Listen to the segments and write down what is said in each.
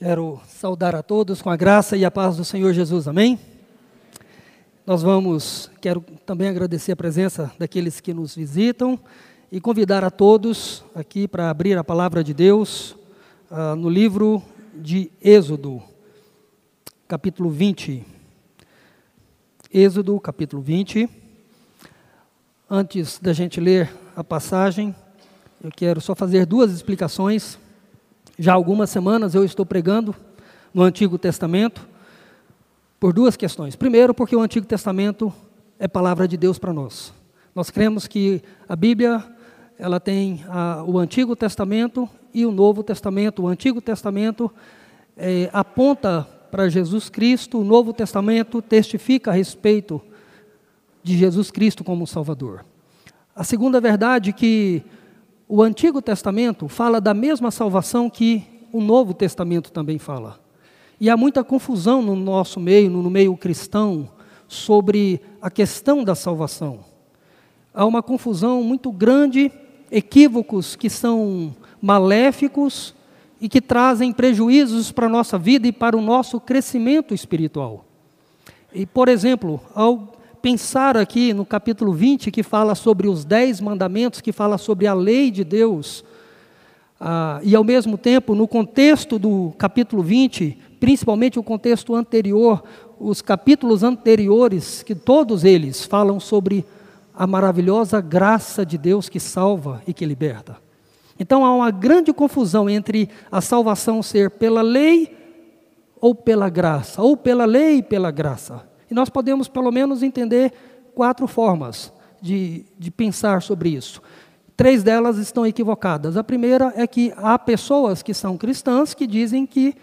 Quero saudar a todos com a graça e a paz do Senhor Jesus, amém? Nós vamos, quero também agradecer a presença daqueles que nos visitam e convidar a todos aqui para abrir a palavra de Deus uh, no livro de Êxodo, capítulo 20. Êxodo, capítulo 20. Antes da gente ler a passagem, eu quero só fazer duas explicações já há algumas semanas eu estou pregando no Antigo Testamento por duas questões. Primeiro, porque o Antigo Testamento é palavra de Deus para nós. Nós cremos que a Bíblia ela tem a, o Antigo Testamento e o Novo Testamento. O Antigo Testamento é, aponta para Jesus Cristo, o Novo Testamento testifica a respeito de Jesus Cristo como Salvador. A segunda verdade que o Antigo Testamento fala da mesma salvação que o Novo Testamento também fala. E há muita confusão no nosso meio, no meio cristão, sobre a questão da salvação. Há uma confusão muito grande, equívocos que são maléficos e que trazem prejuízos para a nossa vida e para o nosso crescimento espiritual. E, por exemplo, ao pensar aqui no capítulo 20, que fala sobre os dez mandamentos, que fala sobre a lei de Deus, ah, e ao mesmo tempo, no contexto do capítulo 20, principalmente o contexto anterior, os capítulos anteriores, que todos eles falam sobre a maravilhosa graça de Deus que salva e que liberta. Então há uma grande confusão entre a salvação ser pela lei ou pela graça, ou pela lei e pela graça. E nós podemos, pelo menos, entender quatro formas de, de pensar sobre isso. Três delas estão equivocadas. A primeira é que há pessoas que são cristãs que dizem que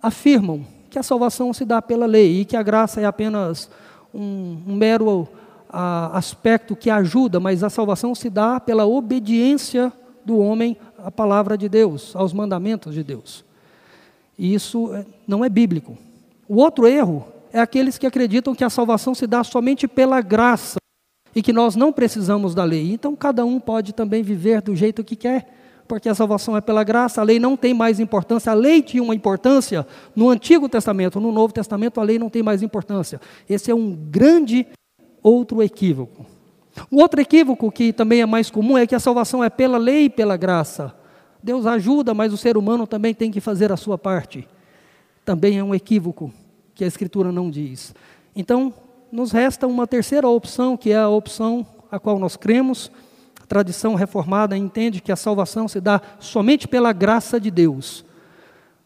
afirmam que a salvação se dá pela lei e que a graça é apenas um, um mero a, aspecto que ajuda, mas a salvação se dá pela obediência do homem à palavra de Deus, aos mandamentos de Deus. E isso é, não é bíblico. O outro erro é aqueles que acreditam que a salvação se dá somente pela graça e que nós não precisamos da lei. Então cada um pode também viver do jeito que quer, porque a salvação é pela graça, a lei não tem mais importância. A lei tinha uma importância no Antigo Testamento, no Novo Testamento a lei não tem mais importância. Esse é um grande outro equívoco. O outro equívoco que também é mais comum é que a salvação é pela lei e pela graça. Deus ajuda, mas o ser humano também tem que fazer a sua parte. Também é um equívoco que a Escritura não diz. Então, nos resta uma terceira opção, que é a opção a qual nós cremos. A tradição reformada entende que a salvação se dá somente pela graça de Deus.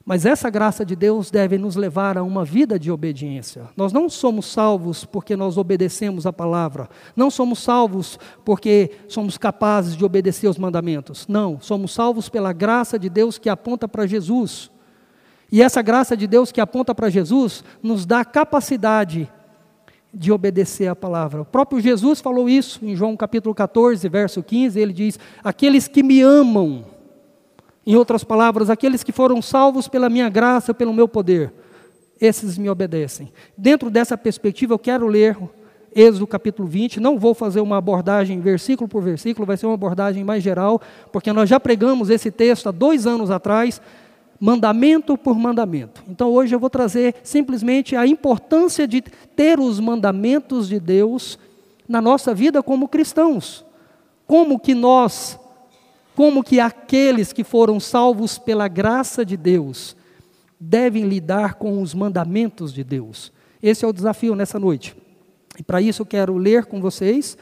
Mas essa graça de Deus deve nos levar a uma vida de obediência. Nós não somos salvos porque nós obedecemos a palavra. Não somos salvos porque somos capazes de obedecer os mandamentos. Não, somos salvos pela graça de Deus que aponta para Jesus. E essa graça de Deus que aponta para Jesus nos dá capacidade de obedecer a palavra. O próprio Jesus falou isso em João capítulo 14, verso 15, ele diz: "Aqueles que me amam, em outras palavras, aqueles que foram salvos pela minha graça, pelo meu poder, esses me obedecem". Dentro dessa perspectiva, eu quero ler Êxodo capítulo 20, não vou fazer uma abordagem versículo por versículo, vai ser uma abordagem mais geral, porque nós já pregamos esse texto há dois anos atrás, mandamento por mandamento. Então hoje eu vou trazer simplesmente a importância de ter os mandamentos de Deus na nossa vida como cristãos. Como que nós, como que aqueles que foram salvos pela graça de Deus devem lidar com os mandamentos de Deus. Esse é o desafio nessa noite. E para isso eu quero ler com vocês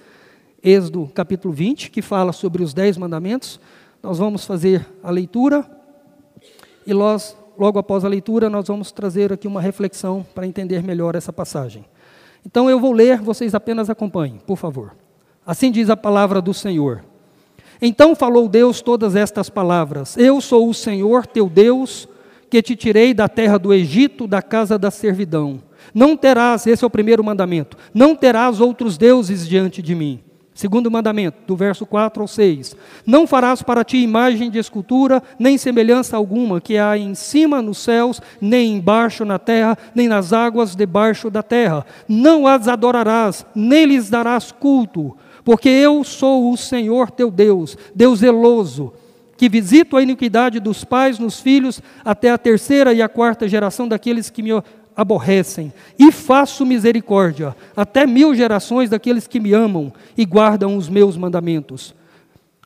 Êxodo capítulo 20, que fala sobre os dez mandamentos. Nós vamos fazer a leitura e nós, logo após a leitura, nós vamos trazer aqui uma reflexão para entender melhor essa passagem. Então eu vou ler, vocês apenas acompanhem, por favor. Assim diz a palavra do Senhor. Então falou Deus todas estas palavras: Eu sou o Senhor teu Deus, que te tirei da terra do Egito, da casa da servidão. Não terás, esse é o primeiro mandamento, não terás outros deuses diante de mim. Segundo mandamento, do verso 4 ao 6. Não farás para ti imagem de escultura, nem semelhança alguma que há em cima nos céus, nem embaixo na terra, nem nas águas debaixo da terra. Não as adorarás, nem lhes darás culto, porque eu sou o Senhor teu Deus, Deus zeloso, que visito a iniquidade dos pais nos filhos até a terceira e a quarta geração daqueles que me aborrecem, e faço misericórdia até mil gerações daqueles que me amam e guardam os meus mandamentos.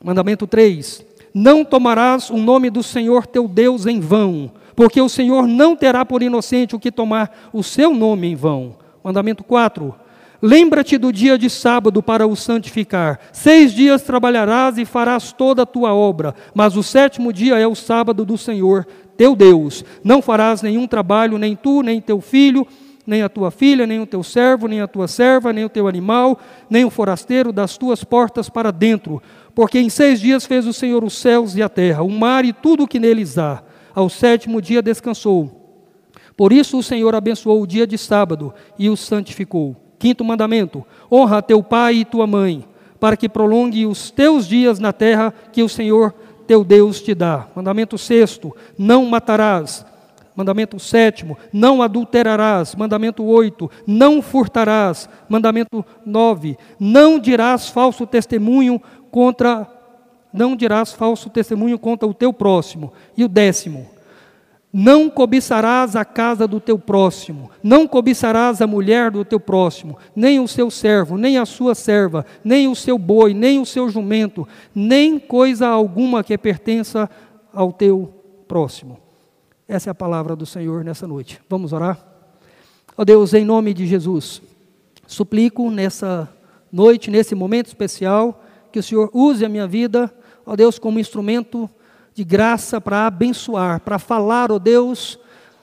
Mandamento 3: Não tomarás o nome do Senhor teu Deus em vão, porque o Senhor não terá por inocente o que tomar o seu nome em vão. Mandamento 4: Lembra-te do dia de sábado para o santificar. Seis dias trabalharás e farás toda a tua obra, mas o sétimo dia é o sábado do Senhor, teu Deus. Não farás nenhum trabalho, nem tu, nem teu filho, nem a tua filha, nem o teu servo, nem a tua serva, nem o teu animal, nem o forasteiro das tuas portas para dentro. Porque em seis dias fez o Senhor os céus e a terra, o mar e tudo o que neles há. Ao sétimo dia descansou. Por isso o Senhor abençoou o dia de sábado e o santificou. Quinto mandamento: honra teu pai e tua mãe, para que prolongue os teus dias na terra que o Senhor teu Deus te dá. Mandamento sexto: não matarás. Mandamento sétimo: não adulterarás. Mandamento oito: não furtarás. Mandamento nove: não dirás falso testemunho contra não dirás falso testemunho contra o teu próximo. E o décimo: não cobiçarás a casa do teu próximo, não cobiçarás a mulher do teu próximo, nem o seu servo, nem a sua serva, nem o seu boi, nem o seu jumento, nem coisa alguma que pertença ao teu próximo. Essa é a palavra do Senhor nessa noite. Vamos orar? Ó oh Deus, em nome de Jesus, suplico nessa noite, nesse momento especial, que o Senhor use a minha vida, ó oh Deus, como instrumento de graça para abençoar, para falar, ó oh Deus,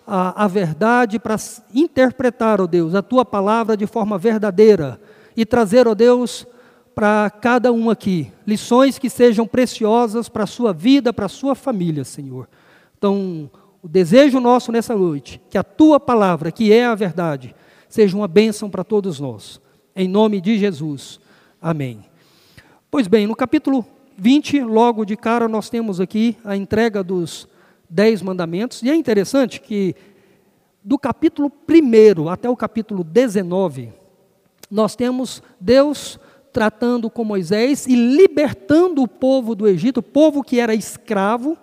a, a verdade, para interpretar, ó oh Deus, a tua palavra de forma verdadeira e trazer, ó oh Deus, para cada um aqui lições que sejam preciosas para a sua vida, para a sua família, Senhor. Então, o desejo nosso nessa noite, que a tua palavra, que é a verdade, seja uma bênção para todos nós. Em nome de Jesus. Amém. Pois bem, no capítulo 20, logo de cara, nós temos aqui a entrega dos dez mandamentos. E é interessante que do capítulo 1 até o capítulo 19, nós temos Deus tratando com Moisés e libertando o povo do Egito, povo que era escravo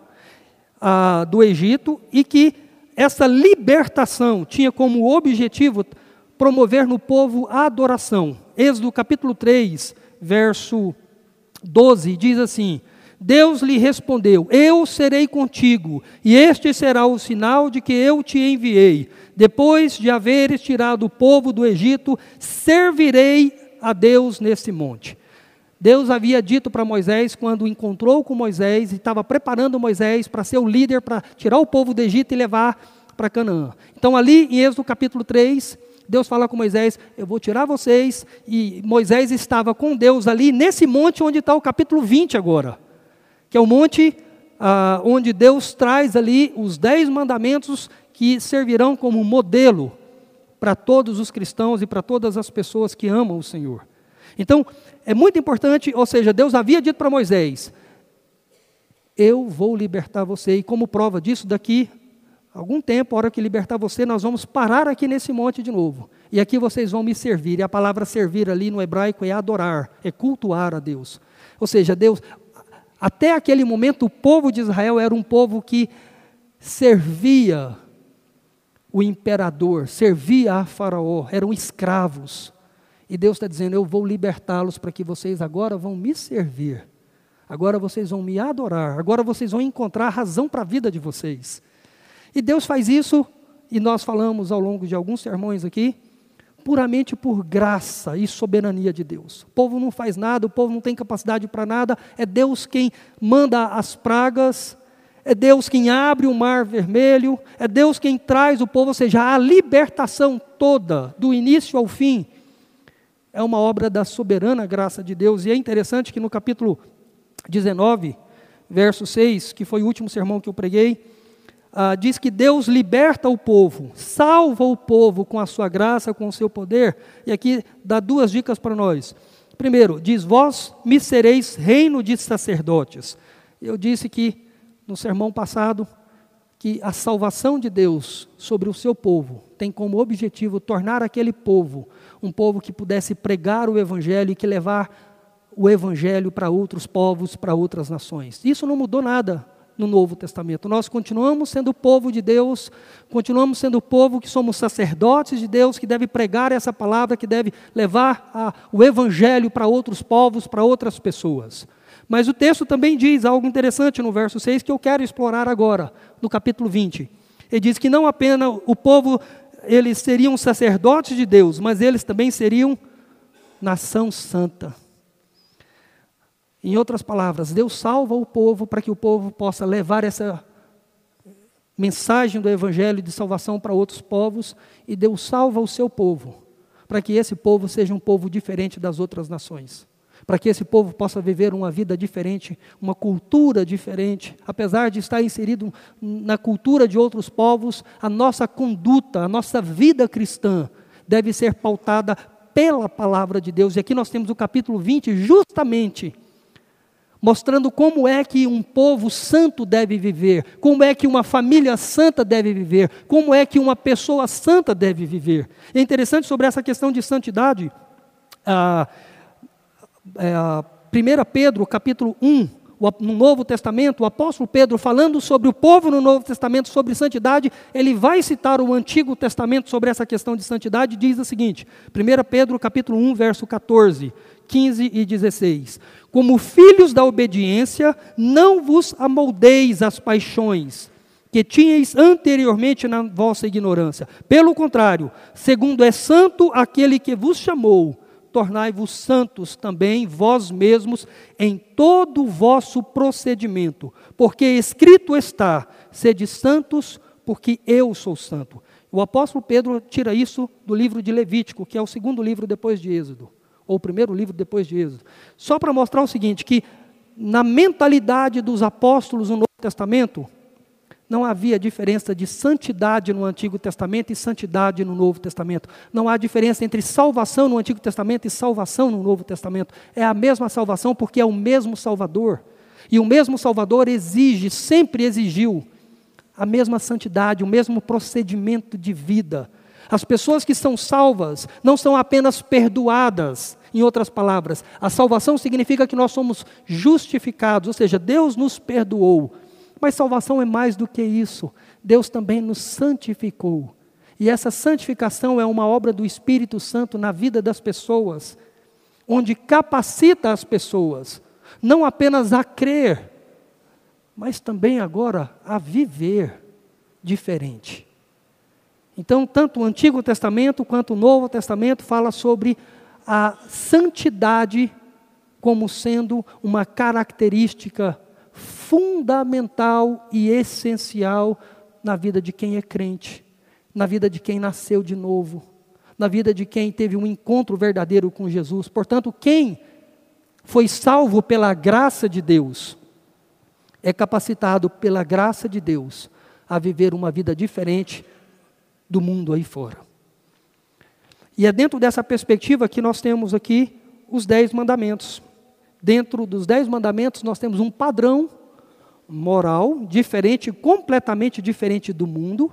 ah, do Egito, e que essa libertação tinha como objetivo promover no povo a adoração. Êxodo capítulo 3, verso 12 diz assim: Deus lhe respondeu: Eu serei contigo, e este será o sinal de que eu te enviei. Depois de haveres tirado o povo do Egito, servirei a Deus nesse monte. Deus havia dito para Moisés, quando encontrou com Moisés e estava preparando Moisés para ser o líder, para tirar o povo do Egito e levar para Canaã. Então, ali em Êxodo capítulo 3, Deus fala com Moisés: Eu vou tirar vocês. E Moisés estava com Deus ali, nesse monte onde está o capítulo 20 agora, que é o monte ah, onde Deus traz ali os dez mandamentos que servirão como modelo para todos os cristãos e para todas as pessoas que amam o Senhor. Então, é muito importante, ou seja, Deus havia dito para Moisés: Eu vou libertar você, e como prova disso, daqui algum tempo, a hora que libertar você, nós vamos parar aqui nesse monte de novo. E aqui vocês vão me servir. E a palavra servir ali no hebraico é adorar, é cultuar a Deus. Ou seja, Deus, até aquele momento, o povo de Israel era um povo que servia o imperador, servia a Faraó, eram escravos. E Deus está dizendo: Eu vou libertá-los para que vocês agora vão me servir. Agora vocês vão me adorar. Agora vocês vão encontrar razão para a vida de vocês. E Deus faz isso, e nós falamos ao longo de alguns sermões aqui, puramente por graça e soberania de Deus. O povo não faz nada, o povo não tem capacidade para nada, é Deus quem manda as pragas, é Deus quem abre o mar vermelho, é Deus quem traz o povo, ou seja, a libertação toda, do início ao fim, é uma obra da soberana graça de Deus. E é interessante que no capítulo 19, verso 6, que foi o último sermão que eu preguei, ah, diz que Deus liberta o povo, salva o povo com a sua graça, com o seu poder. E aqui dá duas dicas para nós. Primeiro, diz: Vós me sereis reino de sacerdotes. Eu disse que no sermão passado que a salvação de Deus sobre o seu povo tem como objetivo tornar aquele povo um povo que pudesse pregar o evangelho e que levar o evangelho para outros povos, para outras nações. Isso não mudou nada no Novo Testamento. Nós continuamos sendo o povo de Deus, continuamos sendo o povo que somos sacerdotes de Deus, que deve pregar essa palavra, que deve levar a, o evangelho para outros povos, para outras pessoas. Mas o texto também diz algo interessante no verso 6 que eu quero explorar agora, no capítulo 20. Ele diz que não apenas o povo, eles seriam sacerdotes de Deus, mas eles também seriam nação santa. Em outras palavras, Deus salva o povo para que o povo possa levar essa mensagem do evangelho de salvação para outros povos, e Deus salva o seu povo, para que esse povo seja um povo diferente das outras nações para que esse povo possa viver uma vida diferente, uma cultura diferente. Apesar de estar inserido na cultura de outros povos, a nossa conduta, a nossa vida cristã deve ser pautada pela palavra de Deus. E aqui nós temos o capítulo 20, justamente mostrando como é que um povo santo deve viver, como é que uma família santa deve viver, como é que uma pessoa santa deve viver. É interessante sobre essa questão de santidade. Ah, é, 1 Pedro, capítulo 1, no Novo Testamento, o apóstolo Pedro, falando sobre o povo no Novo Testamento, sobre santidade, ele vai citar o Antigo Testamento sobre essa questão de santidade, diz o seguinte, 1 Pedro capítulo 1, verso 14, 15 e 16. Como filhos da obediência, não vos amoldeis às paixões que tinhais anteriormente na vossa ignorância. Pelo contrário, segundo é santo aquele que vos chamou, tornai-vos santos também vós mesmos em todo o vosso procedimento, porque escrito está: sede santos, porque eu sou santo. O apóstolo Pedro tira isso do livro de Levítico, que é o segundo livro depois de Êxodo, ou o primeiro livro depois de Êxodo, só para mostrar o seguinte: que na mentalidade dos apóstolos no Novo Testamento, não havia diferença de santidade no Antigo Testamento e santidade no Novo Testamento. Não há diferença entre salvação no Antigo Testamento e salvação no Novo Testamento. É a mesma salvação porque é o mesmo Salvador. E o mesmo Salvador exige, sempre exigiu, a mesma santidade, o mesmo procedimento de vida. As pessoas que são salvas não são apenas perdoadas, em outras palavras, a salvação significa que nós somos justificados, ou seja, Deus nos perdoou. Mas salvação é mais do que isso. Deus também nos santificou. E essa santificação é uma obra do Espírito Santo na vida das pessoas, onde capacita as pessoas, não apenas a crer, mas também agora a viver diferente. Então, tanto o Antigo Testamento quanto o Novo Testamento fala sobre a santidade como sendo uma característica fundamental e essencial na vida de quem é crente, na vida de quem nasceu de novo, na vida de quem teve um encontro verdadeiro com Jesus. Portanto, quem foi salvo pela graça de Deus, é capacitado pela graça de Deus a viver uma vida diferente do mundo aí fora. E é dentro dessa perspectiva que nós temos aqui os dez mandamentos. Dentro dos dez mandamentos, nós temos um padrão moral diferente, completamente diferente do mundo.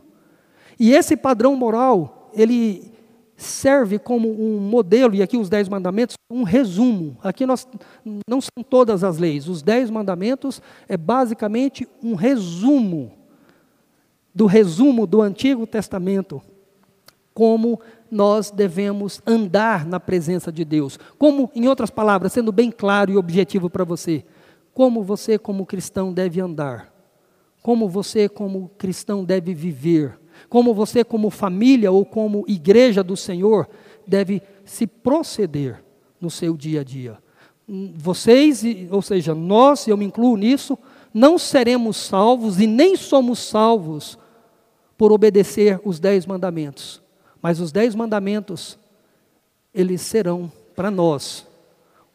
E esse padrão moral, ele serve como um modelo, e aqui os dez mandamentos, um resumo. Aqui nós não são todas as leis. Os dez mandamentos é basicamente um resumo do resumo do Antigo Testamento. Como nós devemos andar na presença de Deus. Como, em outras palavras, sendo bem claro e objetivo para você, como você, como cristão, deve andar, como você, como cristão, deve viver, como você, como família ou como igreja do Senhor, deve se proceder no seu dia a dia. Vocês, ou seja, nós, eu me incluo nisso, não seremos salvos e nem somos salvos por obedecer os dez mandamentos. Mas os dez mandamentos, eles serão para nós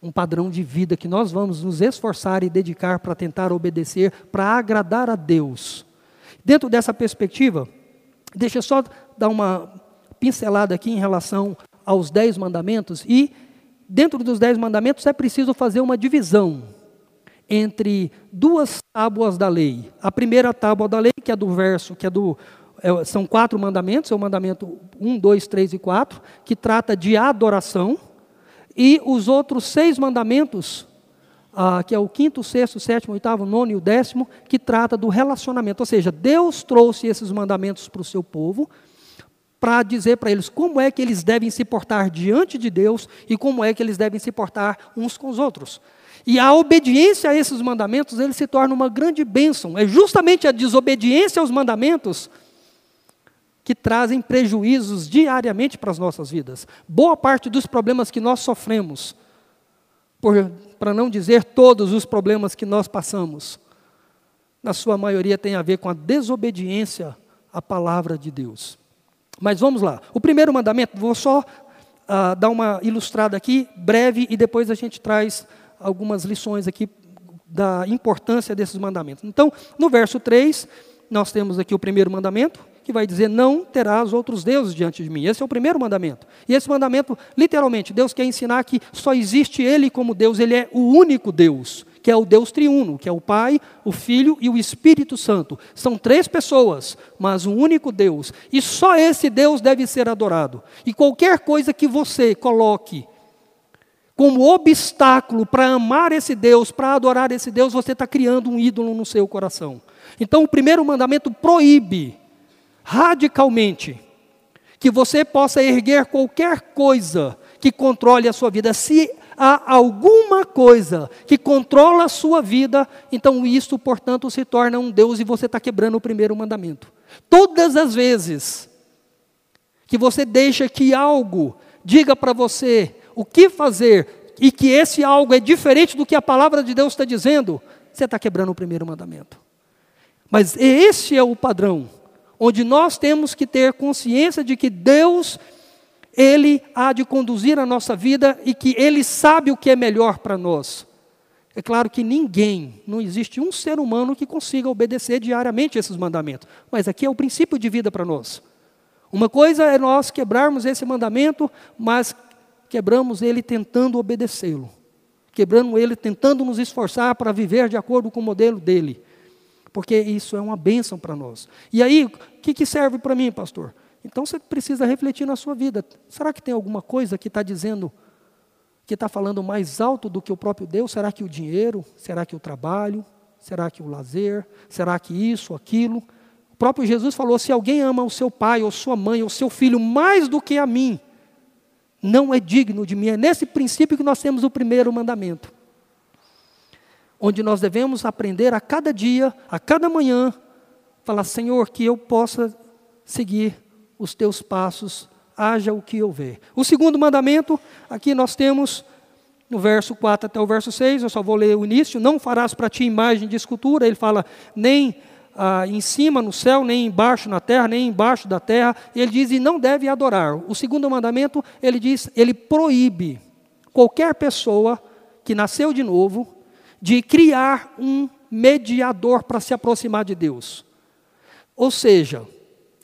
um padrão de vida que nós vamos nos esforçar e dedicar para tentar obedecer, para agradar a Deus. Dentro dessa perspectiva, deixa eu só dar uma pincelada aqui em relação aos dez mandamentos e dentro dos dez mandamentos é preciso fazer uma divisão entre duas tábuas da lei. A primeira tábua da lei, que é do verso, que é do é, são quatro mandamentos, é o mandamento 1, 2, 3 e 4, que trata de adoração. E os outros seis mandamentos, ah, que é o quinto, sexto, sétimo, oitavo, nono e o décimo, que trata do relacionamento. Ou seja, Deus trouxe esses mandamentos para o seu povo para dizer para eles como é que eles devem se portar diante de Deus e como é que eles devem se portar uns com os outros. E a obediência a esses mandamentos, ele se torna uma grande bênção. É justamente a desobediência aos mandamentos que trazem prejuízos diariamente para as nossas vidas. Boa parte dos problemas que nós sofremos, para não dizer todos os problemas que nós passamos, na sua maioria tem a ver com a desobediência à palavra de Deus. Mas vamos lá. O primeiro mandamento, vou só uh, dar uma ilustrada aqui, breve, e depois a gente traz algumas lições aqui da importância desses mandamentos. Então, no verso 3, nós temos aqui o primeiro mandamento, que vai dizer: Não terás outros deuses diante de mim. Esse é o primeiro mandamento. E esse mandamento, literalmente, Deus quer ensinar que só existe Ele como Deus, Ele é o único Deus, que é o Deus triuno, que é o Pai, o Filho e o Espírito Santo. São três pessoas, mas um único Deus. E só esse Deus deve ser adorado. E qualquer coisa que você coloque como obstáculo para amar esse Deus, para adorar esse Deus, você está criando um ídolo no seu coração. Então, o primeiro mandamento proíbe radicalmente que você possa erguer qualquer coisa que controle a sua vida. Se há alguma coisa que controla a sua vida, então isso, portanto, se torna um Deus e você está quebrando o primeiro mandamento. Todas as vezes que você deixa que algo diga para você o que fazer e que esse algo é diferente do que a palavra de Deus está dizendo, você está quebrando o primeiro mandamento. Mas esse é o padrão, onde nós temos que ter consciência de que Deus, Ele há de conduzir a nossa vida e que Ele sabe o que é melhor para nós. É claro que ninguém, não existe um ser humano que consiga obedecer diariamente esses mandamentos, mas aqui é o princípio de vida para nós. Uma coisa é nós quebrarmos esse mandamento, mas quebramos ele tentando obedecê-lo, quebrando ele tentando nos esforçar para viver de acordo com o modelo dele, porque isso é uma bênção para nós. E aí, o que, que serve para mim, pastor? Então você precisa refletir na sua vida. Será que tem alguma coisa que está dizendo, que está falando mais alto do que o próprio Deus? Será que o dinheiro? Será que o trabalho? Será que o lazer? Será que isso, aquilo? O próprio Jesus falou: se alguém ama o seu pai, ou sua mãe, ou seu filho mais do que a mim, não é digno de mim. É nesse princípio que nós temos o primeiro mandamento. Onde nós devemos aprender a cada dia, a cada manhã, falar: Senhor, que eu possa seguir os teus passos, haja o que eu. O segundo mandamento, aqui nós temos no verso 4 até o verso 6, eu só vou ler o início: Não farás para ti imagem de escultura. Ele fala: nem ah, em cima no céu, nem embaixo na terra, nem embaixo da terra. Ele diz e não deve adorar. O segundo mandamento, ele diz, ele proíbe qualquer pessoa que nasceu de novo de criar um mediador para se aproximar de Deus. Ou seja,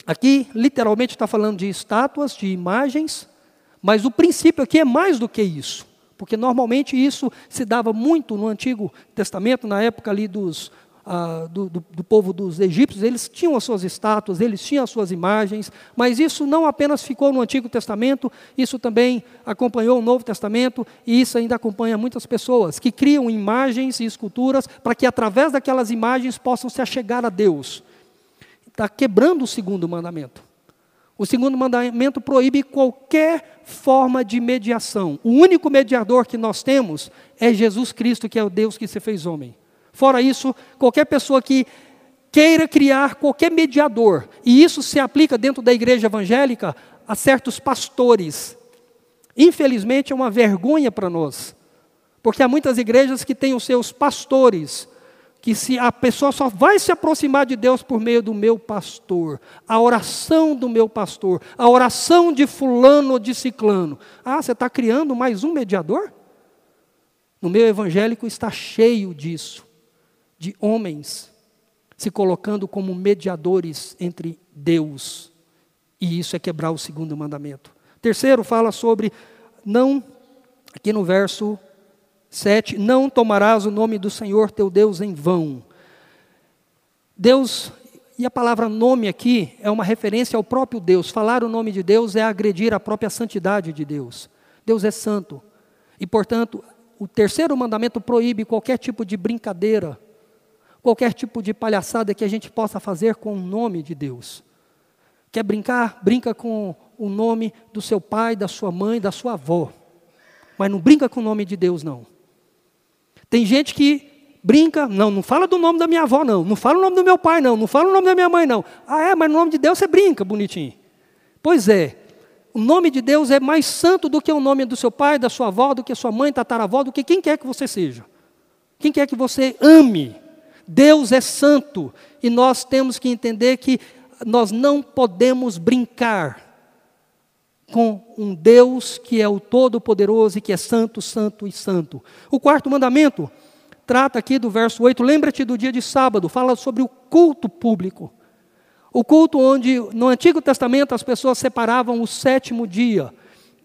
aqui literalmente está falando de estátuas, de imagens, mas o princípio aqui é mais do que isso. Porque normalmente isso se dava muito no Antigo Testamento, na época ali dos, ah, do, do, do, povo dos egípcios, eles tinham as suas estátuas, eles tinham as suas imagens, mas isso não apenas ficou no Antigo Testamento, isso também acompanhou o Novo Testamento, e isso ainda acompanha muitas pessoas que criam imagens e esculturas para que através daquelas imagens possam se achegar a Deus. Está quebrando o segundo mandamento. O segundo mandamento proíbe qualquer forma de mediação. O único mediador que nós temos é Jesus Cristo, que é o Deus que se fez homem. Fora isso, qualquer pessoa que queira criar qualquer mediador, e isso se aplica dentro da igreja evangélica a certos pastores. Infelizmente é uma vergonha para nós, porque há muitas igrejas que têm os seus pastores, que se a pessoa só vai se aproximar de Deus por meio do meu pastor, a oração do meu pastor, a oração de fulano ou de ciclano. Ah, você está criando mais um mediador? No meio evangélico está cheio disso de homens se colocando como mediadores entre Deus. E isso é quebrar o segundo mandamento. Terceiro, fala sobre não, aqui no verso 7, não tomarás o nome do Senhor teu Deus em vão. Deus, e a palavra nome aqui é uma referência ao próprio Deus. Falar o nome de Deus é agredir a própria santidade de Deus. Deus é santo. E, portanto, o terceiro mandamento proíbe qualquer tipo de brincadeira, qualquer tipo de palhaçada que a gente possa fazer com o nome de Deus. Quer brincar? Brinca com o nome do seu pai, da sua mãe, da sua avó. Mas não brinca com o nome de Deus, não. Tem gente que brinca, não, não fala do nome da minha avó, não. Não fala o nome do meu pai, não. Não fala o nome da minha mãe, não. Ah, é, mas no nome de Deus você brinca, bonitinho. Pois é, o nome de Deus é mais santo do que o nome do seu pai, da sua avó, do que sua mãe, tataravó, do que quem quer que você seja. Quem quer que você ame. Deus é santo e nós temos que entender que nós não podemos brincar com um Deus que é o Todo-Poderoso e que é santo, santo e santo. O quarto mandamento trata aqui do verso 8, lembra-te do dia de sábado, fala sobre o culto público. O culto onde no Antigo Testamento as pessoas separavam o sétimo dia,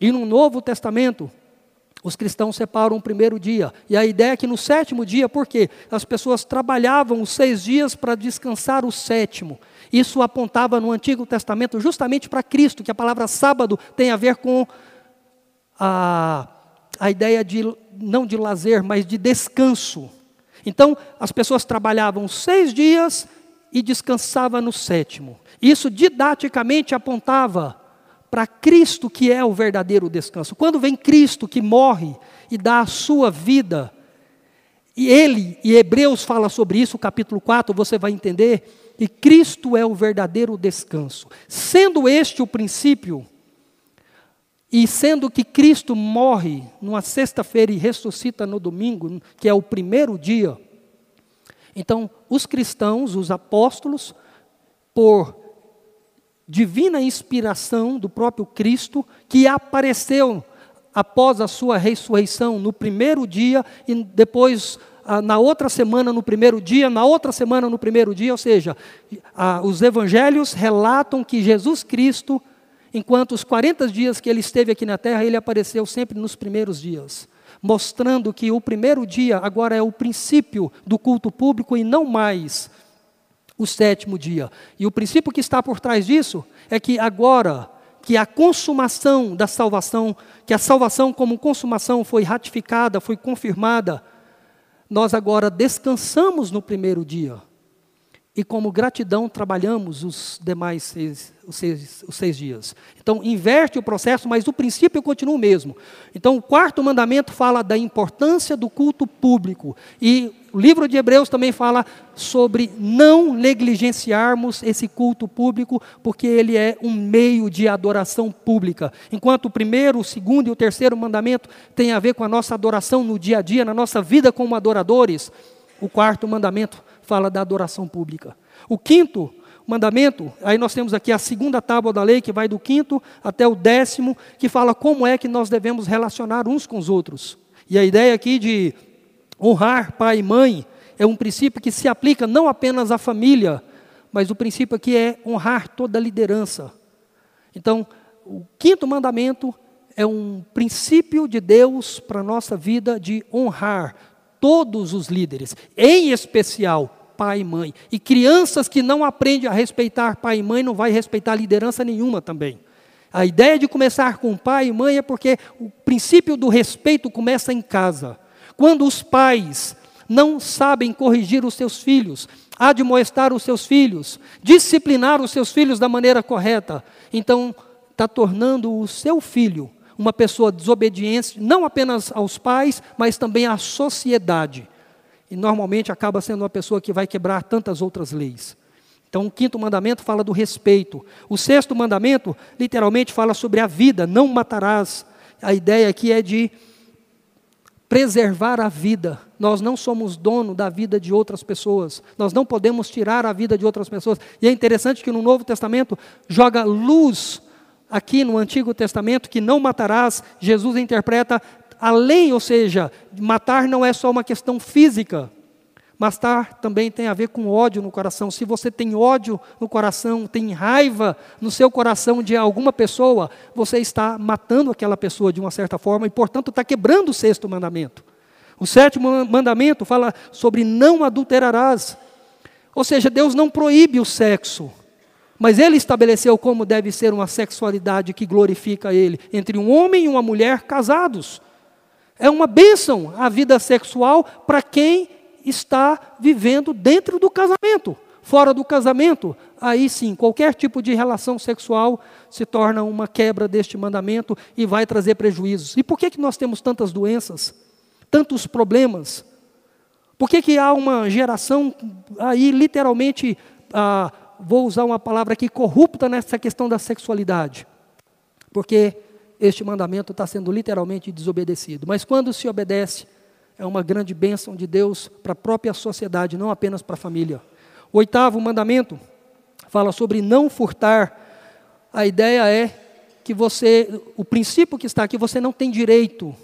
e no Novo Testamento os cristãos separam o primeiro dia. E a ideia é que no sétimo dia, por quê? As pessoas trabalhavam os seis dias para descansar o sétimo. Isso apontava no Antigo Testamento justamente para Cristo, que a palavra sábado tem a ver com a, a ideia de, não de lazer, mas de descanso. Então, as pessoas trabalhavam seis dias e descansava no sétimo. Isso didaticamente apontava para Cristo que é o verdadeiro descanso. Quando vem Cristo que morre e dá a sua vida, e ele, e Hebreus fala sobre isso, capítulo 4, você vai entender, e Cristo é o verdadeiro descanso. Sendo este o princípio, e sendo que Cristo morre numa sexta-feira e ressuscita no domingo, que é o primeiro dia, então, os cristãos, os apóstolos, por divina inspiração do próprio Cristo, que apareceu após a sua ressurreição no primeiro dia e depois ah, na outra semana no primeiro dia, na outra semana no primeiro dia, ou seja, ah, os evangelhos relatam que Jesus Cristo, enquanto os 40 dias que ele esteve aqui na terra, ele apareceu sempre nos primeiros dias mostrando que o primeiro dia agora é o princípio do culto público e não mais o sétimo dia. E o princípio que está por trás disso é que agora que a consumação da salvação, que a salvação como consumação foi ratificada, foi confirmada, nós agora descansamos no primeiro dia. E como gratidão trabalhamos os demais seis, os seis, os seis dias. Então, inverte o processo, mas o princípio continua o mesmo. Então, o quarto mandamento fala da importância do culto público. E o livro de Hebreus também fala sobre não negligenciarmos esse culto público, porque ele é um meio de adoração pública. Enquanto o primeiro, o segundo e o terceiro mandamento tem a ver com a nossa adoração no dia a dia, na nossa vida como adoradores, o quarto mandamento fala da adoração pública. O quinto mandamento, aí nós temos aqui a segunda tábua da lei, que vai do quinto até o décimo, que fala como é que nós devemos relacionar uns com os outros. E a ideia aqui de honrar pai e mãe é um princípio que se aplica não apenas à família, mas o princípio aqui é honrar toda a liderança. Então, o quinto mandamento é um princípio de Deus para a nossa vida de honrar todos os líderes, em especial pai e mãe. E crianças que não aprendem a respeitar pai e mãe não vai respeitar liderança nenhuma também. A ideia de começar com pai e mãe é porque o princípio do respeito começa em casa. Quando os pais não sabem corrigir os seus filhos, admoestar os seus filhos, disciplinar os seus filhos da maneira correta, então está tornando o seu filho uma pessoa desobediente, não apenas aos pais, mas também à sociedade e normalmente acaba sendo uma pessoa que vai quebrar tantas outras leis. Então, o quinto mandamento fala do respeito. O sexto mandamento, literalmente, fala sobre a vida, não matarás. A ideia aqui é de preservar a vida. Nós não somos dono da vida de outras pessoas. Nós não podemos tirar a vida de outras pessoas. E é interessante que no Novo Testamento joga luz aqui no Antigo Testamento que não matarás. Jesus interpreta a lei, ou seja, matar não é só uma questão física, matar também tem a ver com ódio no coração. Se você tem ódio no coração, tem raiva no seu coração de alguma pessoa, você está matando aquela pessoa de uma certa forma e, portanto, está quebrando o sexto mandamento. O sétimo mandamento fala sobre não adulterarás. Ou seja, Deus não proíbe o sexo, mas Ele estabeleceu como deve ser uma sexualidade que glorifica Ele, entre um homem e uma mulher casados. É uma bênção a vida sexual para quem está vivendo dentro do casamento. Fora do casamento, aí sim, qualquer tipo de relação sexual se torna uma quebra deste mandamento e vai trazer prejuízos. E por que, que nós temos tantas doenças, tantos problemas? Por que, que há uma geração aí literalmente, ah, vou usar uma palavra aqui, corrupta nessa questão da sexualidade? Porque este mandamento está sendo literalmente desobedecido. Mas quando se obedece, é uma grande bênção de Deus para a própria sociedade, não apenas para a família. O oitavo mandamento fala sobre não furtar. A ideia é que você, o princípio que está aqui, você não tem direito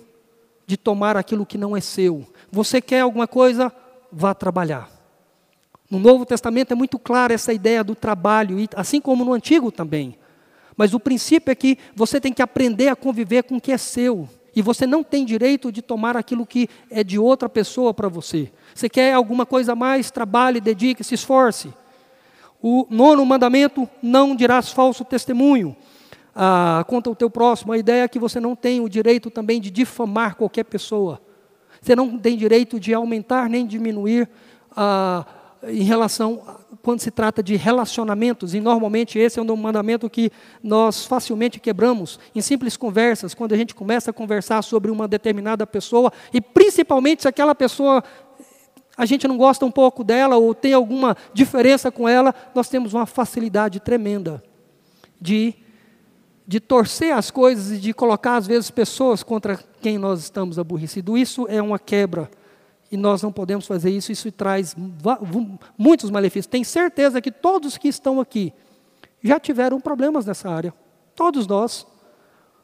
de tomar aquilo que não é seu. Você quer alguma coisa, vá trabalhar. No Novo Testamento é muito clara essa ideia do trabalho, assim como no Antigo também. Mas o princípio é que você tem que aprender a conviver com o que é seu. E você não tem direito de tomar aquilo que é de outra pessoa para você. Você quer alguma coisa a mais? Trabalhe, dedique, se esforce. O nono mandamento: não dirás falso testemunho ah, contra o teu próximo. A ideia é que você não tem o direito também de difamar qualquer pessoa. Você não tem direito de aumentar nem diminuir ah, em relação quando se trata de relacionamentos, e normalmente esse é um mandamento que nós facilmente quebramos em simples conversas, quando a gente começa a conversar sobre uma determinada pessoa, e principalmente se aquela pessoa a gente não gosta um pouco dela ou tem alguma diferença com ela, nós temos uma facilidade tremenda de, de torcer as coisas e de colocar, às vezes, pessoas contra quem nós estamos aborrecidos. Isso é uma quebra e nós não podemos fazer isso, isso traz muitos malefícios. Tenho certeza que todos que estão aqui já tiveram problemas nessa área. Todos nós.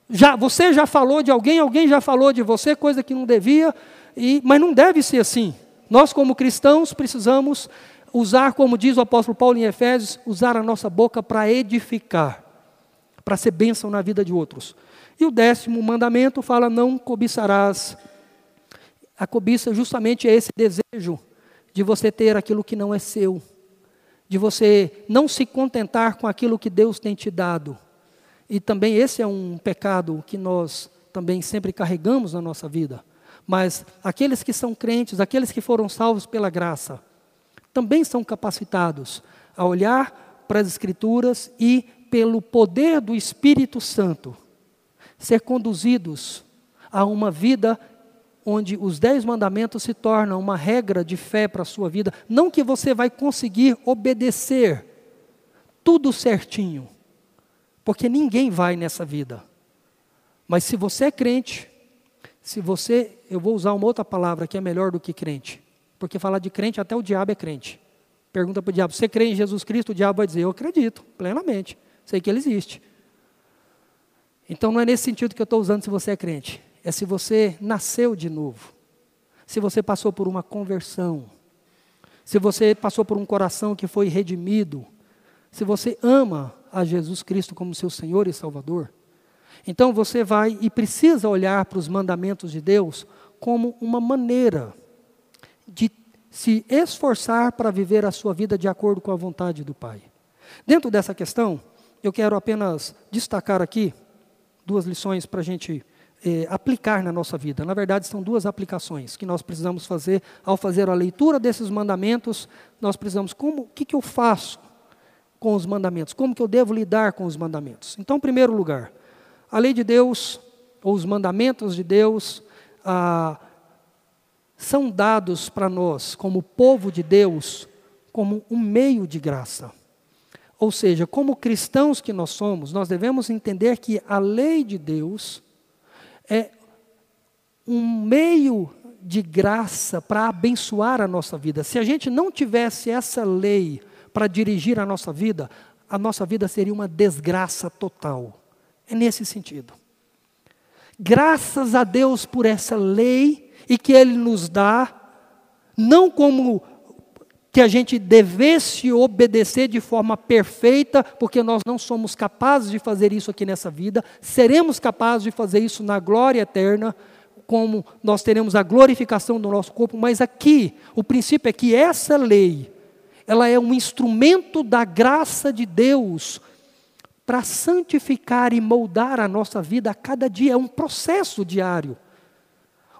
Já, você já falou de alguém, alguém já falou de você, coisa que não devia, e, mas não deve ser assim. Nós, como cristãos, precisamos usar, como diz o apóstolo Paulo em Efésios, usar a nossa boca para edificar, para ser bênção na vida de outros. E o décimo mandamento fala: não cobiçarás a cobiça justamente é esse desejo de você ter aquilo que não é seu, de você não se contentar com aquilo que Deus tem te dado. E também esse é um pecado que nós também sempre carregamos na nossa vida. Mas aqueles que são crentes, aqueles que foram salvos pela graça, também são capacitados a olhar para as Escrituras e, pelo poder do Espírito Santo, ser conduzidos a uma vida onde os dez mandamentos se tornam uma regra de fé para a sua vida. Não que você vai conseguir obedecer tudo certinho, porque ninguém vai nessa vida. Mas se você é crente, se você, eu vou usar uma outra palavra que é melhor do que crente, porque falar de crente até o diabo é crente. Pergunta para o diabo: você crê em Jesus Cristo? O diabo vai dizer: eu acredito plenamente, sei que ele existe. Então não é nesse sentido que eu estou usando se você é crente é se você nasceu de novo, se você passou por uma conversão, se você passou por um coração que foi redimido, se você ama a Jesus Cristo como seu Senhor e Salvador, então você vai e precisa olhar para os mandamentos de Deus como uma maneira de se esforçar para viver a sua vida de acordo com a vontade do Pai. Dentro dessa questão, eu quero apenas destacar aqui duas lições para a gente é, aplicar na nossa vida. Na verdade, são duas aplicações que nós precisamos fazer ao fazer a leitura desses mandamentos. Nós precisamos, como, o que, que eu faço com os mandamentos? Como que eu devo lidar com os mandamentos? Então, em primeiro lugar, a lei de Deus, ou os mandamentos de Deus, ah, são dados para nós, como povo de Deus, como um meio de graça. Ou seja, como cristãos que nós somos, nós devemos entender que a lei de Deus é um meio de graça para abençoar a nossa vida. Se a gente não tivesse essa lei para dirigir a nossa vida, a nossa vida seria uma desgraça total. É nesse sentido. Graças a Deus por essa lei e que Ele nos dá, não como que a gente devesse obedecer de forma perfeita, porque nós não somos capazes de fazer isso aqui nessa vida, seremos capazes de fazer isso na glória eterna, como nós teremos a glorificação do nosso corpo, mas aqui, o princípio é que essa lei, ela é um instrumento da graça de Deus para santificar e moldar a nossa vida a cada dia, é um processo diário.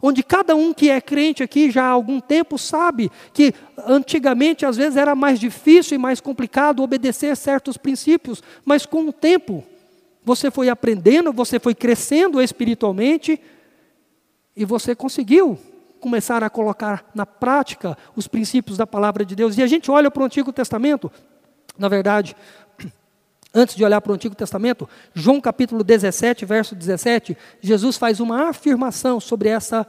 Onde cada um que é crente aqui já há algum tempo sabe que antigamente às vezes era mais difícil e mais complicado obedecer certos princípios, mas com o tempo você foi aprendendo, você foi crescendo espiritualmente e você conseguiu começar a colocar na prática os princípios da palavra de Deus. E a gente olha para o Antigo Testamento, na verdade, Antes de olhar para o Antigo Testamento, João capítulo 17, verso 17, Jesus faz uma afirmação sobre essa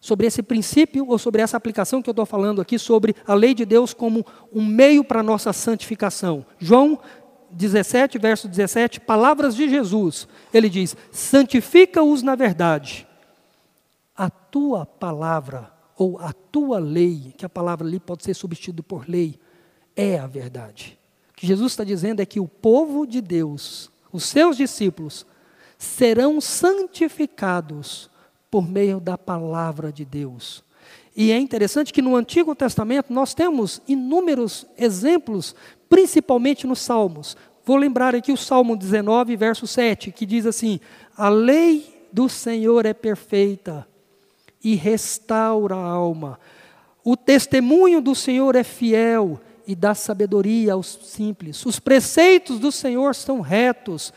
sobre esse princípio ou sobre essa aplicação que eu estou falando aqui sobre a lei de Deus como um meio para a nossa santificação. João 17, verso 17, palavras de Jesus. Ele diz: "Santifica-os na verdade. A tua palavra ou a tua lei, que a palavra ali pode ser substituída por lei, é a verdade." Que Jesus está dizendo é que o povo de Deus, os seus discípulos, serão santificados por meio da palavra de Deus. E é interessante que no Antigo Testamento nós temos inúmeros exemplos, principalmente nos Salmos. Vou lembrar aqui o Salmo 19, verso 7, que diz assim: A lei do Senhor é perfeita e restaura a alma. O testemunho do Senhor é fiel e dá sabedoria aos simples. Os preceitos do Senhor são retos,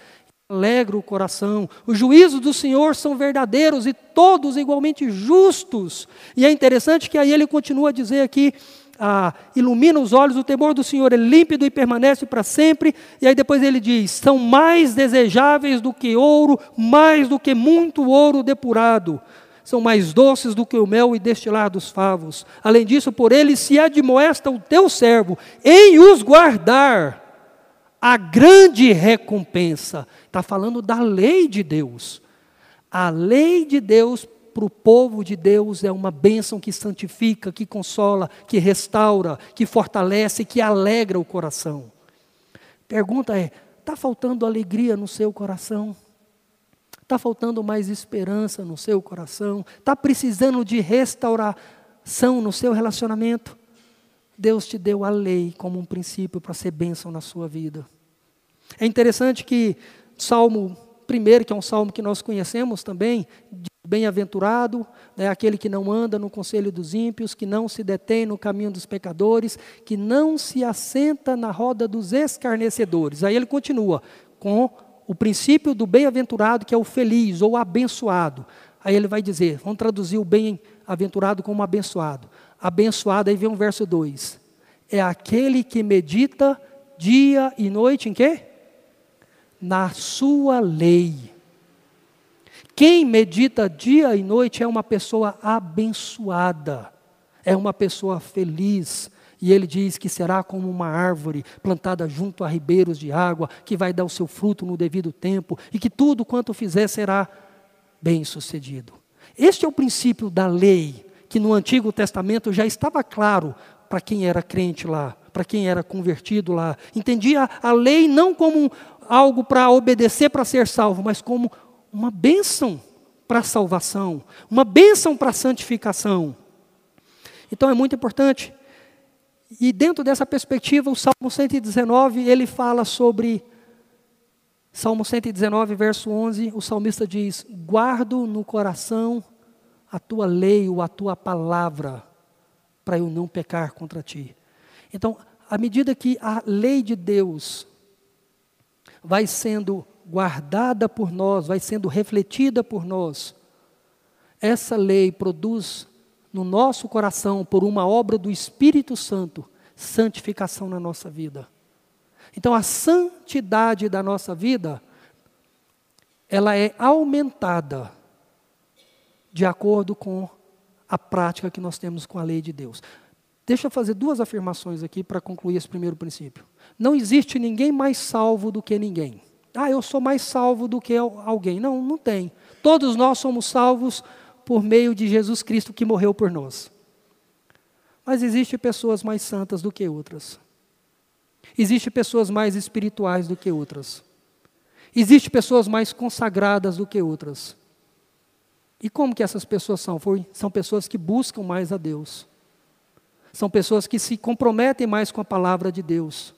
alegra o coração. Os juízos do Senhor são verdadeiros e todos igualmente justos. E é interessante que aí ele continua a dizer aqui, ah, ilumina os olhos, o temor do Senhor é límpido e permanece para sempre. E aí depois ele diz: são mais desejáveis do que ouro, mais do que muito ouro depurado são mais doces do que o mel e destilar dos favos. Além disso, por ele se admoesta o teu servo em os guardar a grande recompensa. Está falando da lei de Deus. A lei de Deus para o povo de Deus é uma bênção que santifica, que consola, que restaura, que fortalece, que alegra o coração. Pergunta é: está faltando alegria no seu coração? Está faltando mais esperança no seu coração? Está precisando de restauração no seu relacionamento? Deus te deu a lei como um princípio para ser bênção na sua vida. É interessante que Salmo primeiro, que é um salmo que nós conhecemos também, bem-aventurado, é aquele que não anda no conselho dos ímpios, que não se detém no caminho dos pecadores, que não se assenta na roda dos escarnecedores. Aí ele continua com o princípio do bem-aventurado, que é o feliz ou abençoado. Aí ele vai dizer, vamos traduzir o bem-aventurado como abençoado. Abençoado, aí vem o verso 2. É aquele que medita dia e noite em quê? Na sua lei. Quem medita dia e noite é uma pessoa abençoada, é uma pessoa feliz, e ele diz que será como uma árvore plantada junto a ribeiros de água, que vai dar o seu fruto no devido tempo, e que tudo quanto fizer será bem sucedido. Este é o princípio da lei, que no Antigo Testamento já estava claro para quem era crente lá, para quem era convertido lá. Entendia a lei não como algo para obedecer para ser salvo, mas como uma bênção para a salvação, uma bênção para a santificação. Então é muito importante e dentro dessa perspectiva, o Salmo 119, ele fala sobre Salmo 119, verso 11, o salmista diz: "Guardo no coração a tua lei ou a tua palavra, para eu não pecar contra ti". Então, à medida que a lei de Deus vai sendo guardada por nós, vai sendo refletida por nós, essa lei produz no nosso coração, por uma obra do Espírito Santo, santificação na nossa vida. Então, a santidade da nossa vida, ela é aumentada de acordo com a prática que nós temos com a lei de Deus. Deixa eu fazer duas afirmações aqui para concluir esse primeiro princípio. Não existe ninguém mais salvo do que ninguém. Ah, eu sou mais salvo do que alguém. Não, não tem. Todos nós somos salvos por meio de Jesus Cristo que morreu por nós. Mas existem pessoas mais santas do que outras. Existem pessoas mais espirituais do que outras. Existem pessoas mais consagradas do que outras. E como que essas pessoas são? São pessoas que buscam mais a Deus. São pessoas que se comprometem mais com a palavra de Deus.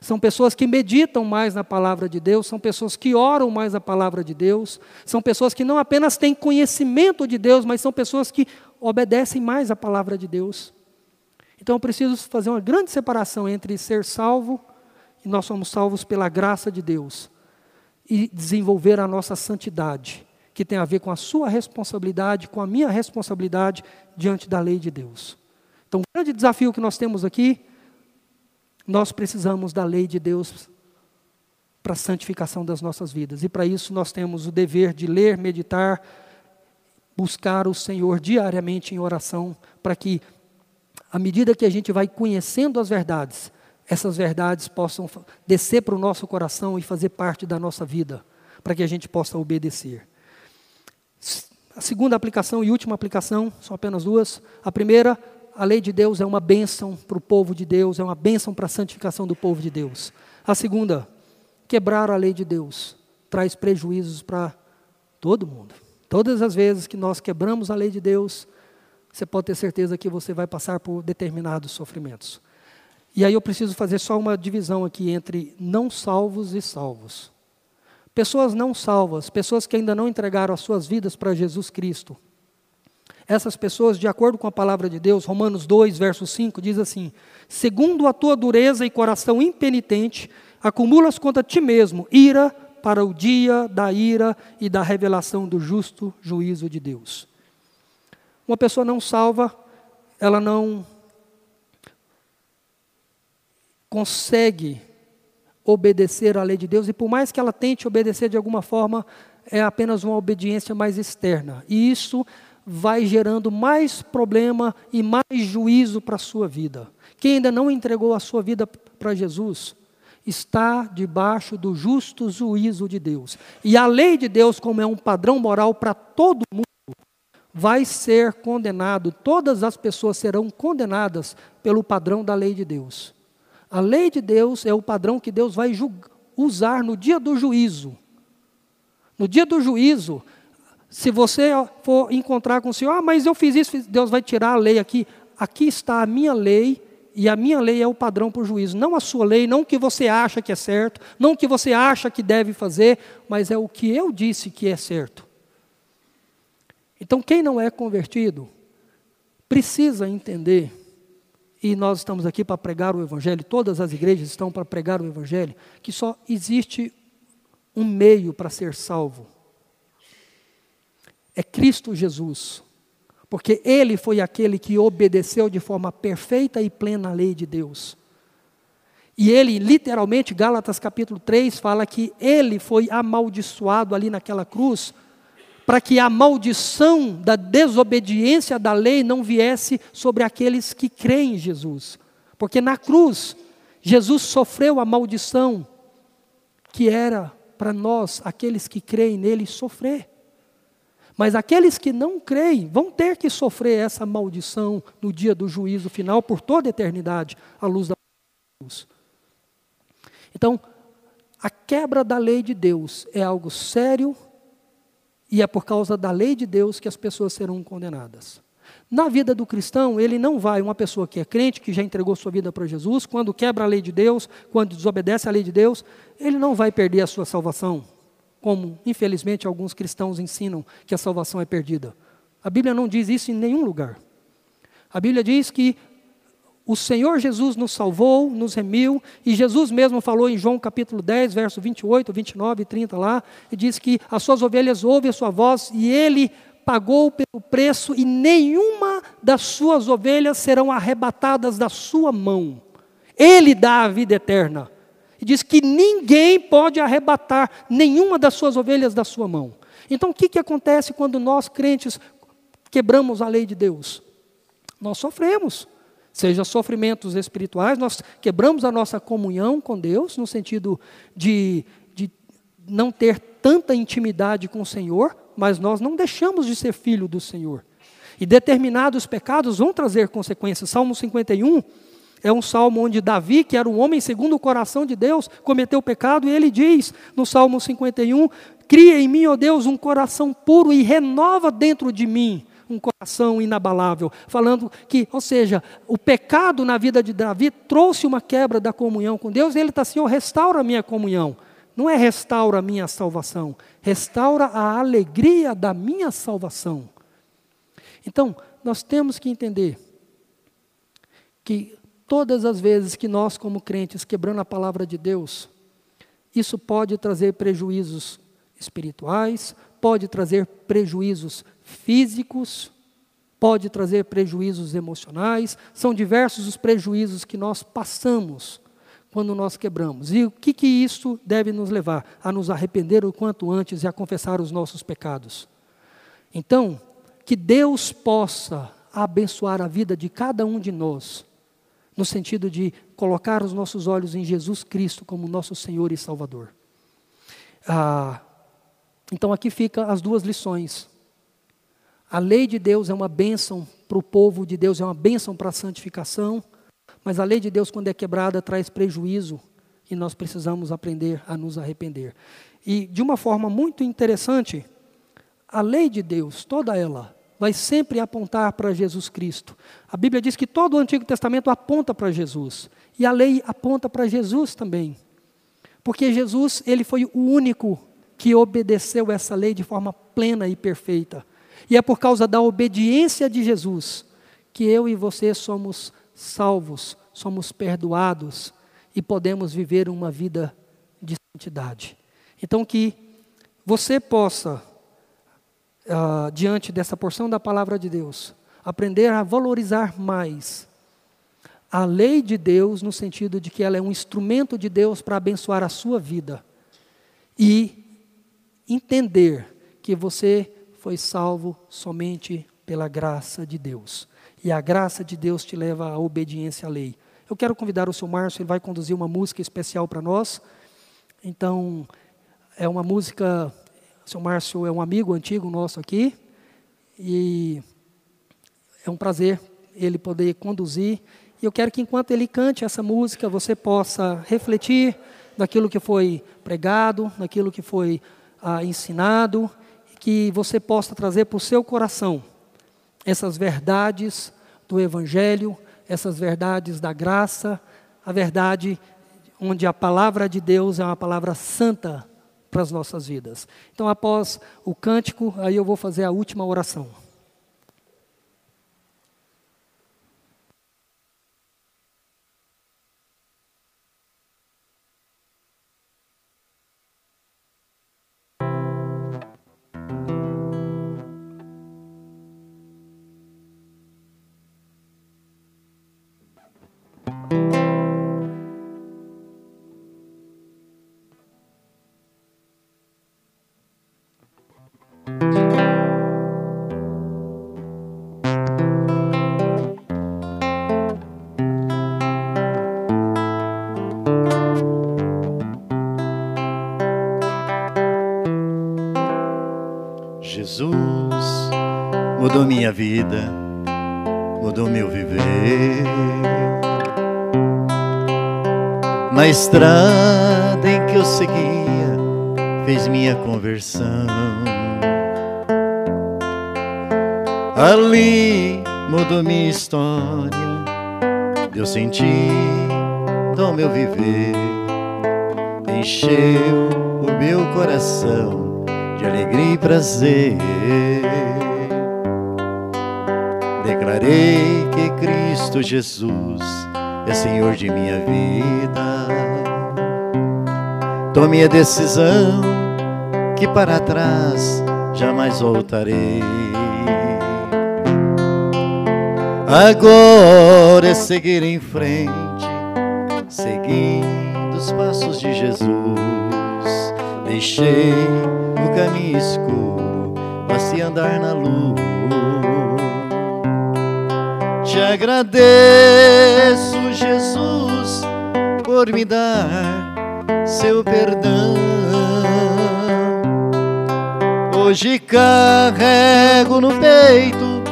São pessoas que meditam mais na palavra de Deus, são pessoas que oram mais a palavra de Deus, são pessoas que não apenas têm conhecimento de Deus, mas são pessoas que obedecem mais a palavra de Deus. Então eu preciso fazer uma grande separação entre ser salvo e nós somos salvos pela graça de Deus e desenvolver a nossa santidade, que tem a ver com a sua responsabilidade, com a minha responsabilidade diante da lei de Deus. Então, o grande desafio que nós temos aqui, nós precisamos da lei de Deus para a santificação das nossas vidas. E para isso nós temos o dever de ler, meditar, buscar o Senhor diariamente em oração, para que, à medida que a gente vai conhecendo as verdades, essas verdades possam descer para o nosso coração e fazer parte da nossa vida, para que a gente possa obedecer. A segunda aplicação e última aplicação, são apenas duas. A primeira, a lei de Deus é uma bênção para o povo de Deus, é uma bênção para a santificação do povo de Deus. A segunda, quebrar a lei de Deus traz prejuízos para todo mundo. Todas as vezes que nós quebramos a lei de Deus, você pode ter certeza que você vai passar por determinados sofrimentos. E aí eu preciso fazer só uma divisão aqui entre não salvos e salvos. Pessoas não salvas, pessoas que ainda não entregaram as suas vidas para Jesus Cristo. Essas pessoas, de acordo com a palavra de Deus, Romanos 2, verso 5, diz assim: Segundo a tua dureza e coração impenitente, acumulas contra ti mesmo ira para o dia da ira e da revelação do justo juízo de Deus. Uma pessoa não salva, ela não consegue obedecer à lei de Deus, e por mais que ela tente obedecer de alguma forma, é apenas uma obediência mais externa. E isso vai gerando mais problema e mais juízo para a sua vida. Quem ainda não entregou a sua vida para Jesus, está debaixo do justo juízo de Deus. E a lei de Deus, como é um padrão moral para todo mundo, vai ser condenado, todas as pessoas serão condenadas pelo padrão da lei de Deus. A lei de Deus é o padrão que Deus vai usar no dia do juízo. No dia do juízo, se você for encontrar com o Senhor, ah, mas eu fiz isso, Deus vai tirar a lei aqui. Aqui está a minha lei, e a minha lei é o padrão para o juízo. Não a sua lei, não o que você acha que é certo, não o que você acha que deve fazer, mas é o que eu disse que é certo. Então, quem não é convertido, precisa entender e nós estamos aqui para pregar o Evangelho, todas as igrejas estão para pregar o Evangelho, que só existe um meio para ser salvo. É Cristo Jesus. Porque Ele foi aquele que obedeceu de forma perfeita e plena a lei de Deus. E ele, literalmente, Gálatas capítulo 3, fala que ele foi amaldiçoado ali naquela cruz para que a maldição da desobediência da lei não viesse sobre aqueles que creem em Jesus. Porque na cruz, Jesus sofreu a maldição que era para nós, aqueles que creem nele, sofrer. Mas aqueles que não creem vão ter que sofrer essa maldição no dia do juízo final por toda a eternidade, à luz da cruz. Então, a quebra da lei de Deus é algo sério e é por causa da lei de Deus que as pessoas serão condenadas. Na vida do cristão, ele não vai, uma pessoa que é crente, que já entregou sua vida para Jesus, quando quebra a lei de Deus, quando desobedece à lei de Deus, ele não vai perder a sua salvação, como infelizmente alguns cristãos ensinam que a salvação é perdida. A Bíblia não diz isso em nenhum lugar. A Bíblia diz que o Senhor Jesus nos salvou, nos remiu, e Jesus mesmo falou em João capítulo 10, verso 28, 29 e 30 lá, e diz que as suas ovelhas ouvem a sua voz, e ele pagou pelo preço, e nenhuma das suas ovelhas serão arrebatadas da sua mão. Ele dá a vida eterna. E diz que ninguém pode arrebatar nenhuma das suas ovelhas da sua mão. Então o que, que acontece quando nós, crentes, quebramos a lei de Deus? Nós sofremos seja sofrimentos espirituais, nós quebramos a nossa comunhão com Deus, no sentido de, de não ter tanta intimidade com o Senhor, mas nós não deixamos de ser filho do Senhor. E determinados pecados vão trazer consequências. Salmo 51 é um salmo onde Davi, que era um homem segundo o coração de Deus, cometeu pecado, e ele diz no Salmo 51: Cria em mim, ó Deus, um coração puro e renova dentro de mim um coração inabalável, falando que, ou seja, o pecado na vida de Davi trouxe uma quebra da comunhão com Deus, e ele está assim: oh, restaura a minha comunhão. Não é restaura a minha salvação, restaura a alegria da minha salvação. Então, nós temos que entender que todas as vezes que nós, como crentes, quebrando a palavra de Deus, isso pode trazer prejuízos espirituais, pode trazer prejuízos físicos, pode trazer prejuízos emocionais, são diversos os prejuízos que nós passamos quando nós quebramos. E o que, que isso deve nos levar? A nos arrepender o quanto antes e a confessar os nossos pecados. Então, que Deus possa abençoar a vida de cada um de nós, no sentido de colocar os nossos olhos em Jesus Cristo como nosso Senhor e Salvador. Ah, então aqui fica as duas lições. A lei de Deus é uma bênção para o povo de Deus, é uma bênção para a santificação, mas a lei de Deus, quando é quebrada, traz prejuízo e nós precisamos aprender a nos arrepender. E de uma forma muito interessante, a lei de Deus, toda ela, vai sempre apontar para Jesus Cristo. A Bíblia diz que todo o Antigo Testamento aponta para Jesus, e a lei aponta para Jesus também. Porque Jesus, ele foi o único que obedeceu essa lei de forma plena e perfeita. E é por causa da obediência de Jesus que eu e você somos salvos, somos perdoados e podemos viver uma vida de santidade. Então, que você possa, uh, diante dessa porção da palavra de Deus, aprender a valorizar mais a lei de Deus, no sentido de que ela é um instrumento de Deus para abençoar a sua vida. E entender que você foi salvo somente pela graça de Deus. E a graça de Deus te leva à obediência à lei. Eu quero convidar o seu Márcio, ele vai conduzir uma música especial para nós. Então, é uma música. Seu Márcio é um amigo antigo nosso aqui. E é um prazer ele poder conduzir. E eu quero que enquanto ele cante essa música, você possa refletir naquilo que foi pregado, naquilo que foi ah, ensinado, que você possa trazer para o seu coração essas verdades do Evangelho, essas verdades da graça, a verdade onde a palavra de Deus é uma palavra santa para as nossas vidas. Então, após o cântico, aí eu vou fazer a última oração. Jesus é Senhor de minha vida. Tome a decisão que para trás jamais voltarei. Agora é seguir em frente, seguindo os passos de Jesus. Deixei o caminho escuro, passei a andar na luz te agradeço, Jesus, por me dar seu perdão. Hoje carrego no peito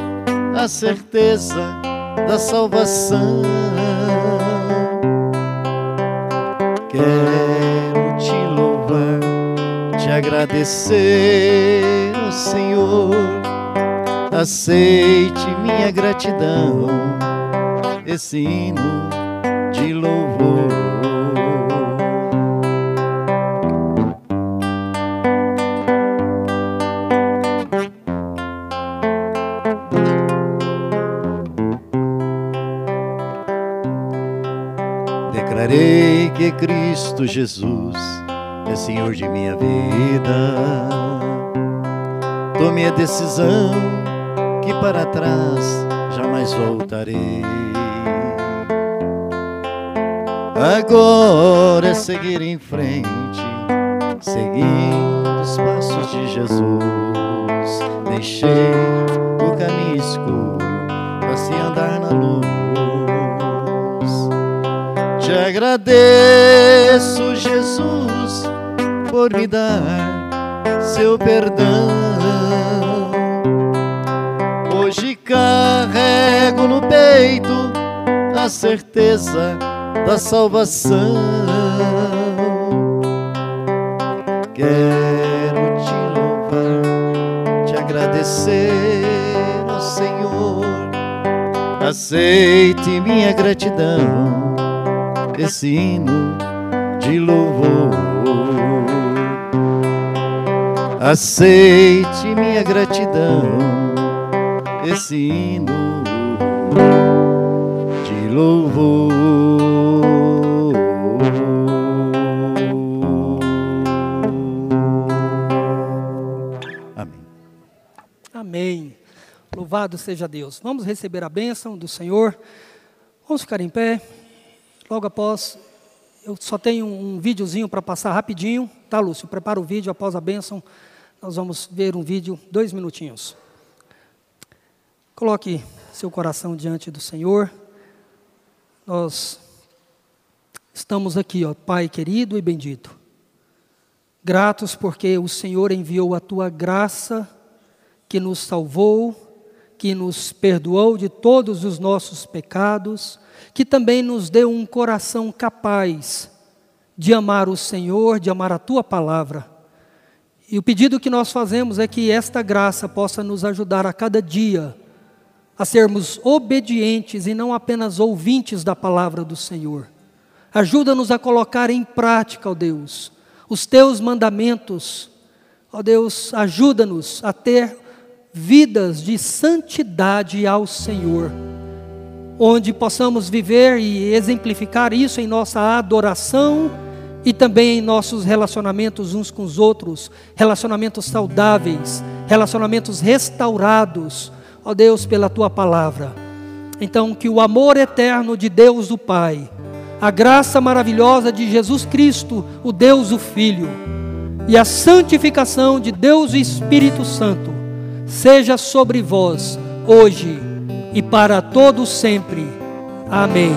a certeza da salvação. Quero te louvar, te agradecer, Senhor aceite minha gratidão, esse hino de louvor. Declarei que Cristo Jesus é Senhor de minha vida. Tome a decisão que para trás jamais voltarei. Agora é seguir em frente, seguindo os passos de Jesus. Deixei o caminho escuro para se andar na luz. Te agradeço, Jesus, por me dar seu perdão. Carrego no peito a certeza da salvação. Quero te louvar, te agradecer, ó Senhor. Aceite minha gratidão, esse hino de louvor. Aceite minha gratidão, esse hino de louvor. Amém. Amém. Louvado seja Deus. Vamos receber a bênção do Senhor. Vamos ficar em pé. Logo após, eu só tenho um videozinho para passar rapidinho. Tá, Lúcio? Prepara o vídeo após a bênção. Nós vamos ver um vídeo, dois minutinhos. Coloque seu coração diante do Senhor. Nós estamos aqui, ó, Pai querido e bendito. Gratos porque o Senhor enviou a tua graça que nos salvou, que nos perdoou de todos os nossos pecados, que também nos deu um coração capaz de amar o Senhor, de amar a tua palavra. E o pedido que nós fazemos é que esta graça possa nos ajudar a cada dia a sermos obedientes e não apenas ouvintes da palavra do Senhor. Ajuda-nos a colocar em prática, ó Deus, os teus mandamentos. Ó Deus, ajuda-nos a ter vidas de santidade ao Senhor, onde possamos viver e exemplificar isso em nossa adoração e também em nossos relacionamentos uns com os outros, relacionamentos saudáveis, relacionamentos restaurados, ó Deus, pela tua palavra. Então, que o amor eterno de Deus o Pai, a graça maravilhosa de Jesus Cristo, o Deus o Filho, e a santificação de Deus o Espírito Santo, seja sobre vós, hoje e para todo sempre. Amém.